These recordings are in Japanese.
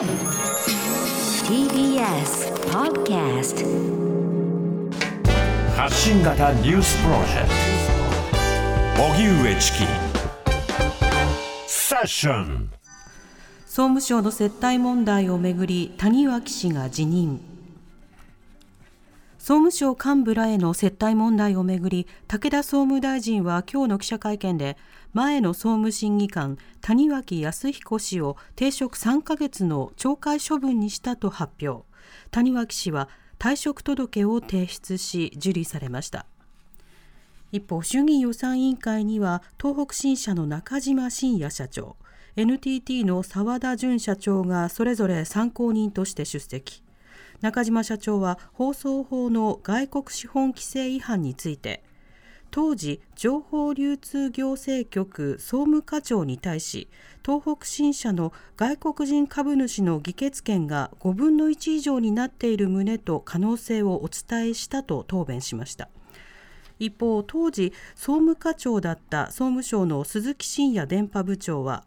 TBS Podcast 発信型ニュースプロジェクト。荻上チキ。セッション。総務省の接待問題をめぐり谷脇氏が辞任総務省幹部らへの接待問題をめぐり武田総務大臣は今日の記者会見で前の総務審議官谷脇康彦氏を停職3ヶ月の懲戒処分にしたと発表。谷脇氏は退職届を提出し受理されました。一方衆議院予算委員会には東北新社の中島信也社長 NTT の澤田純社長がそれぞれ参考人として出席。中島社長は放送法の外国資本規制違反について当時情報流通行政局総務課長に対し東北新社の外国人株主の議決権が5分の1以上になっている旨と可能性をお伝えしたと答弁しました。一方当時総務課長だった総務省の鈴木真也電波部長は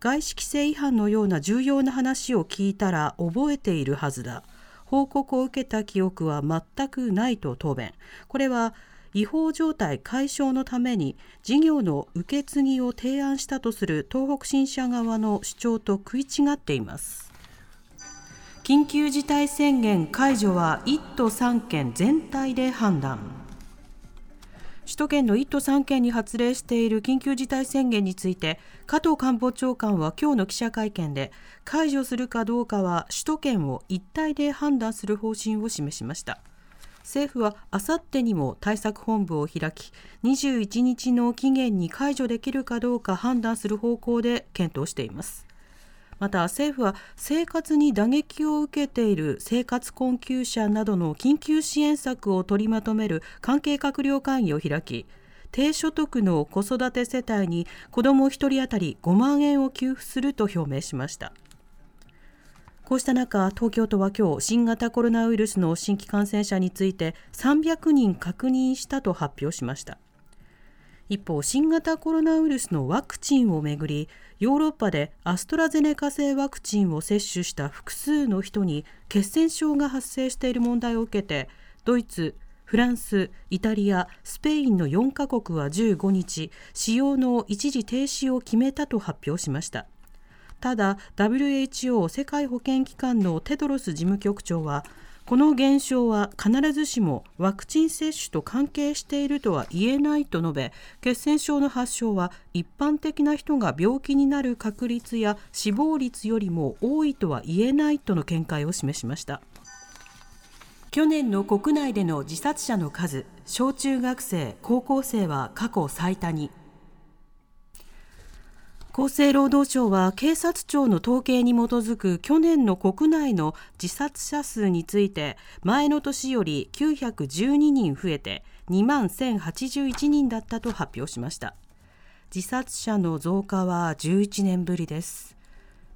外資規制違反のような重要な話を聞いたら覚えているはずだ。報告を受けた記憶は全くないと答弁。これは違法状態解消のために事業の受け継ぎを提案したとする東北新社側の主張と食い違っています。緊急事態宣言解除は1都3県全体で判断。首都圏の1都3県に発令している緊急事態宣言について加藤官房長官は今日の記者会見で解除するかどうかは首都圏を一体で判断する方針を示しました。政府はあさってにも対策本部を開き21日の期限に解除できるかどうか判断する方向で検討しています。また政府は生活に打撃を受けている生活困窮者などの緊急支援策を取りまとめる関係閣僚会議を開き低所得の子育て世帯に子ども1人当たり5万円を給付すると表明しました。こうした中東京都は今日新型コロナウイルスの新規感染者について300人確認したと発表しました。一方新型コロナウイルスのワクチンをめぐりヨーロッパでアストラゼネカ製ワクチンを接種した複数の人に血栓症が発生している問題を受けてドイツフランス、イタリア、スペインの4カ国は15日使用の一時停止を決めたと発表しました。ただ WHO 世界保健機関のテドロス事務局長はこの現象は必ずしもワクチン接種と関係しているとは言えないと述べ血栓症の発症は一般的な人が病気になる確率や死亡率よりも多いとは言えないとの見解を示しました。去年の国内での自殺者の数小中学生高校生は過去最多に。厚生労働省は警察庁の統計に基づく去年の国内の自殺者数について前の年より912人増えて2万1081人だったと発表しました。自殺者の増加は11年ぶりです。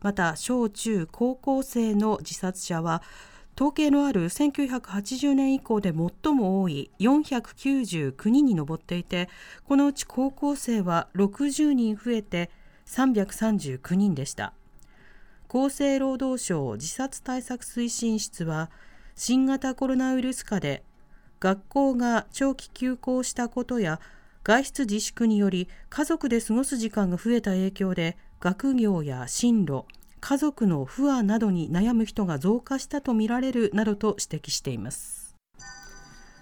また小中高校生の自殺者は統計のある1980年以降で最も多い499人に上っていてこのうち高校生は60人増えて339人でした。厚生労働省自殺対策推進室は新型コロナウイルス禍で学校が長期休校したことや外出自粛により家族で過ごす時間が増えた影響で学業や進路家族の不安などに悩む人が増加したとみられるなどと指摘しています。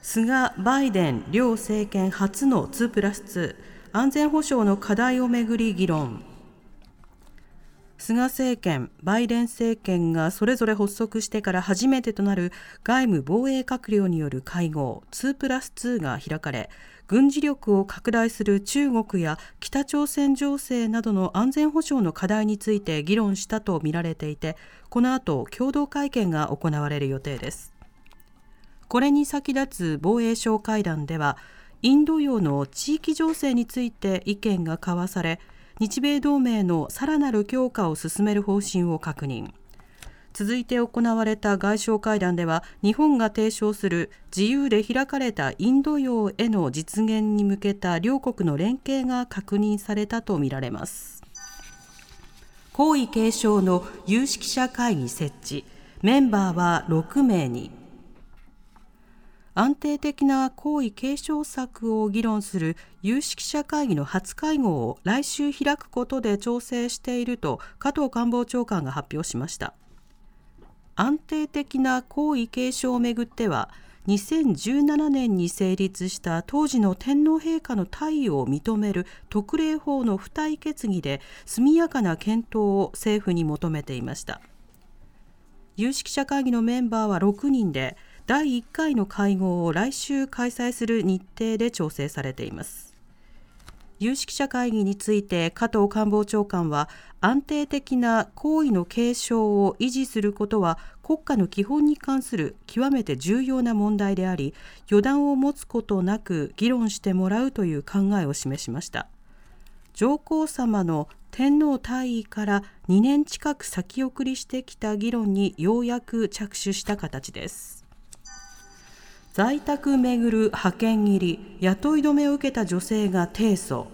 菅・バイデン両政権初の2プラス2安全保障の課題をめぐり議論。菅政権、バイデン政権がそれぞれ発足してから初めてとなる外務防衛閣僚による会合2プラス2が開かれ、軍事力を拡大する中国や北朝鮮情勢などの安全保障の課題について議論したとみられていて、この後共同会見が行われる予定です。これに先立つ防衛省会談では、インド洋の地域情勢について意見が交わされ、日米同盟のさらなる強化を進める方針を確認。続いて行われた外相会談では日本が提唱する自由で開かれたインド洋への実現に向けた両国の連携が確認されたとみられます。皇位継承の有識者会議設置。メンバーは6名に。安定的な皇位継承策を議論する有識者会議の初会合を来週開くことで調整していると加藤官房長官が発表しました安定的な皇位継承をめぐっては2017年に成立した当時の天皇陛下の退位を認める特例法の付帯決議で速やかな検討を政府に求めていました有識者会議のメンバーは6人で第1回の会合を来週開催する日程で調整されています。有識者会議について加藤官房長官は安定的な行為の継承を維持することは国家の基本に関する極めて重要な問題であり予断を持つことなく議論してもらうという考えを示しました。上皇さまの天皇退位から2年近く先送りしてきた議論にようやく着手した形です。在宅めぐる派遣切り雇い止めを受けた女性が提訴。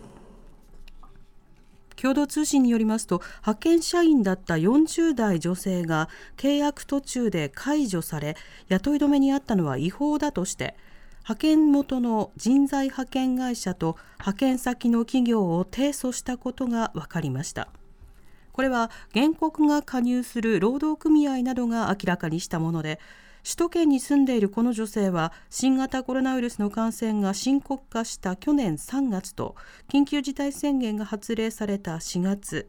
共同通信によりますと派遣社員だった40代女性が契約途中で解除され雇い止めにあったのは違法だとして派遣元の人材派遣会社と派遣先の企業を提訴したことが分かりました。これは原告が加入する労働組合などが明らかにしたもので首都圏に住んでいるこの女性は新型コロナウイルスの感染が深刻化した去年3月と緊急事態宣言が発令された4月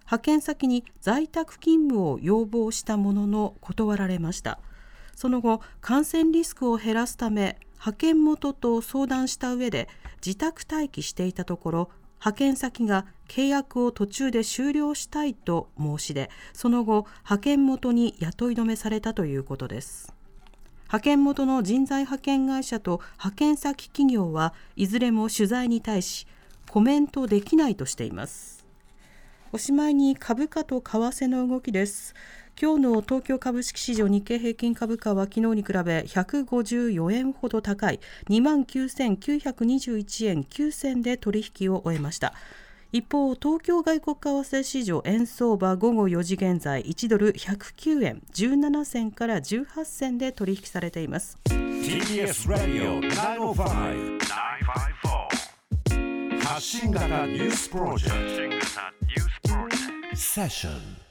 派遣先に在宅勤務を要望したものの断られました。その後感染リスクを減らすため派遣元と相談した上で自宅待機していたところ派遣先が契約を途中で終了したいと申し出その後派遣元に雇い止めされたということです。派遣元の人材派遣会社と派遣先企業はいずれも取材に対しコメントできないとしています。おしまいに株価と為替の動きです。今日の東京株式市場日経平均株価は昨日に比べ154円ほど高い2万9921円9銭で取引を終えました。一方東京外国為替市場円相場午後4時現在1ドル109円17銭から18銭で取引されています。TBS ラディオ905-954発信型ニュースプロジェクト。セッション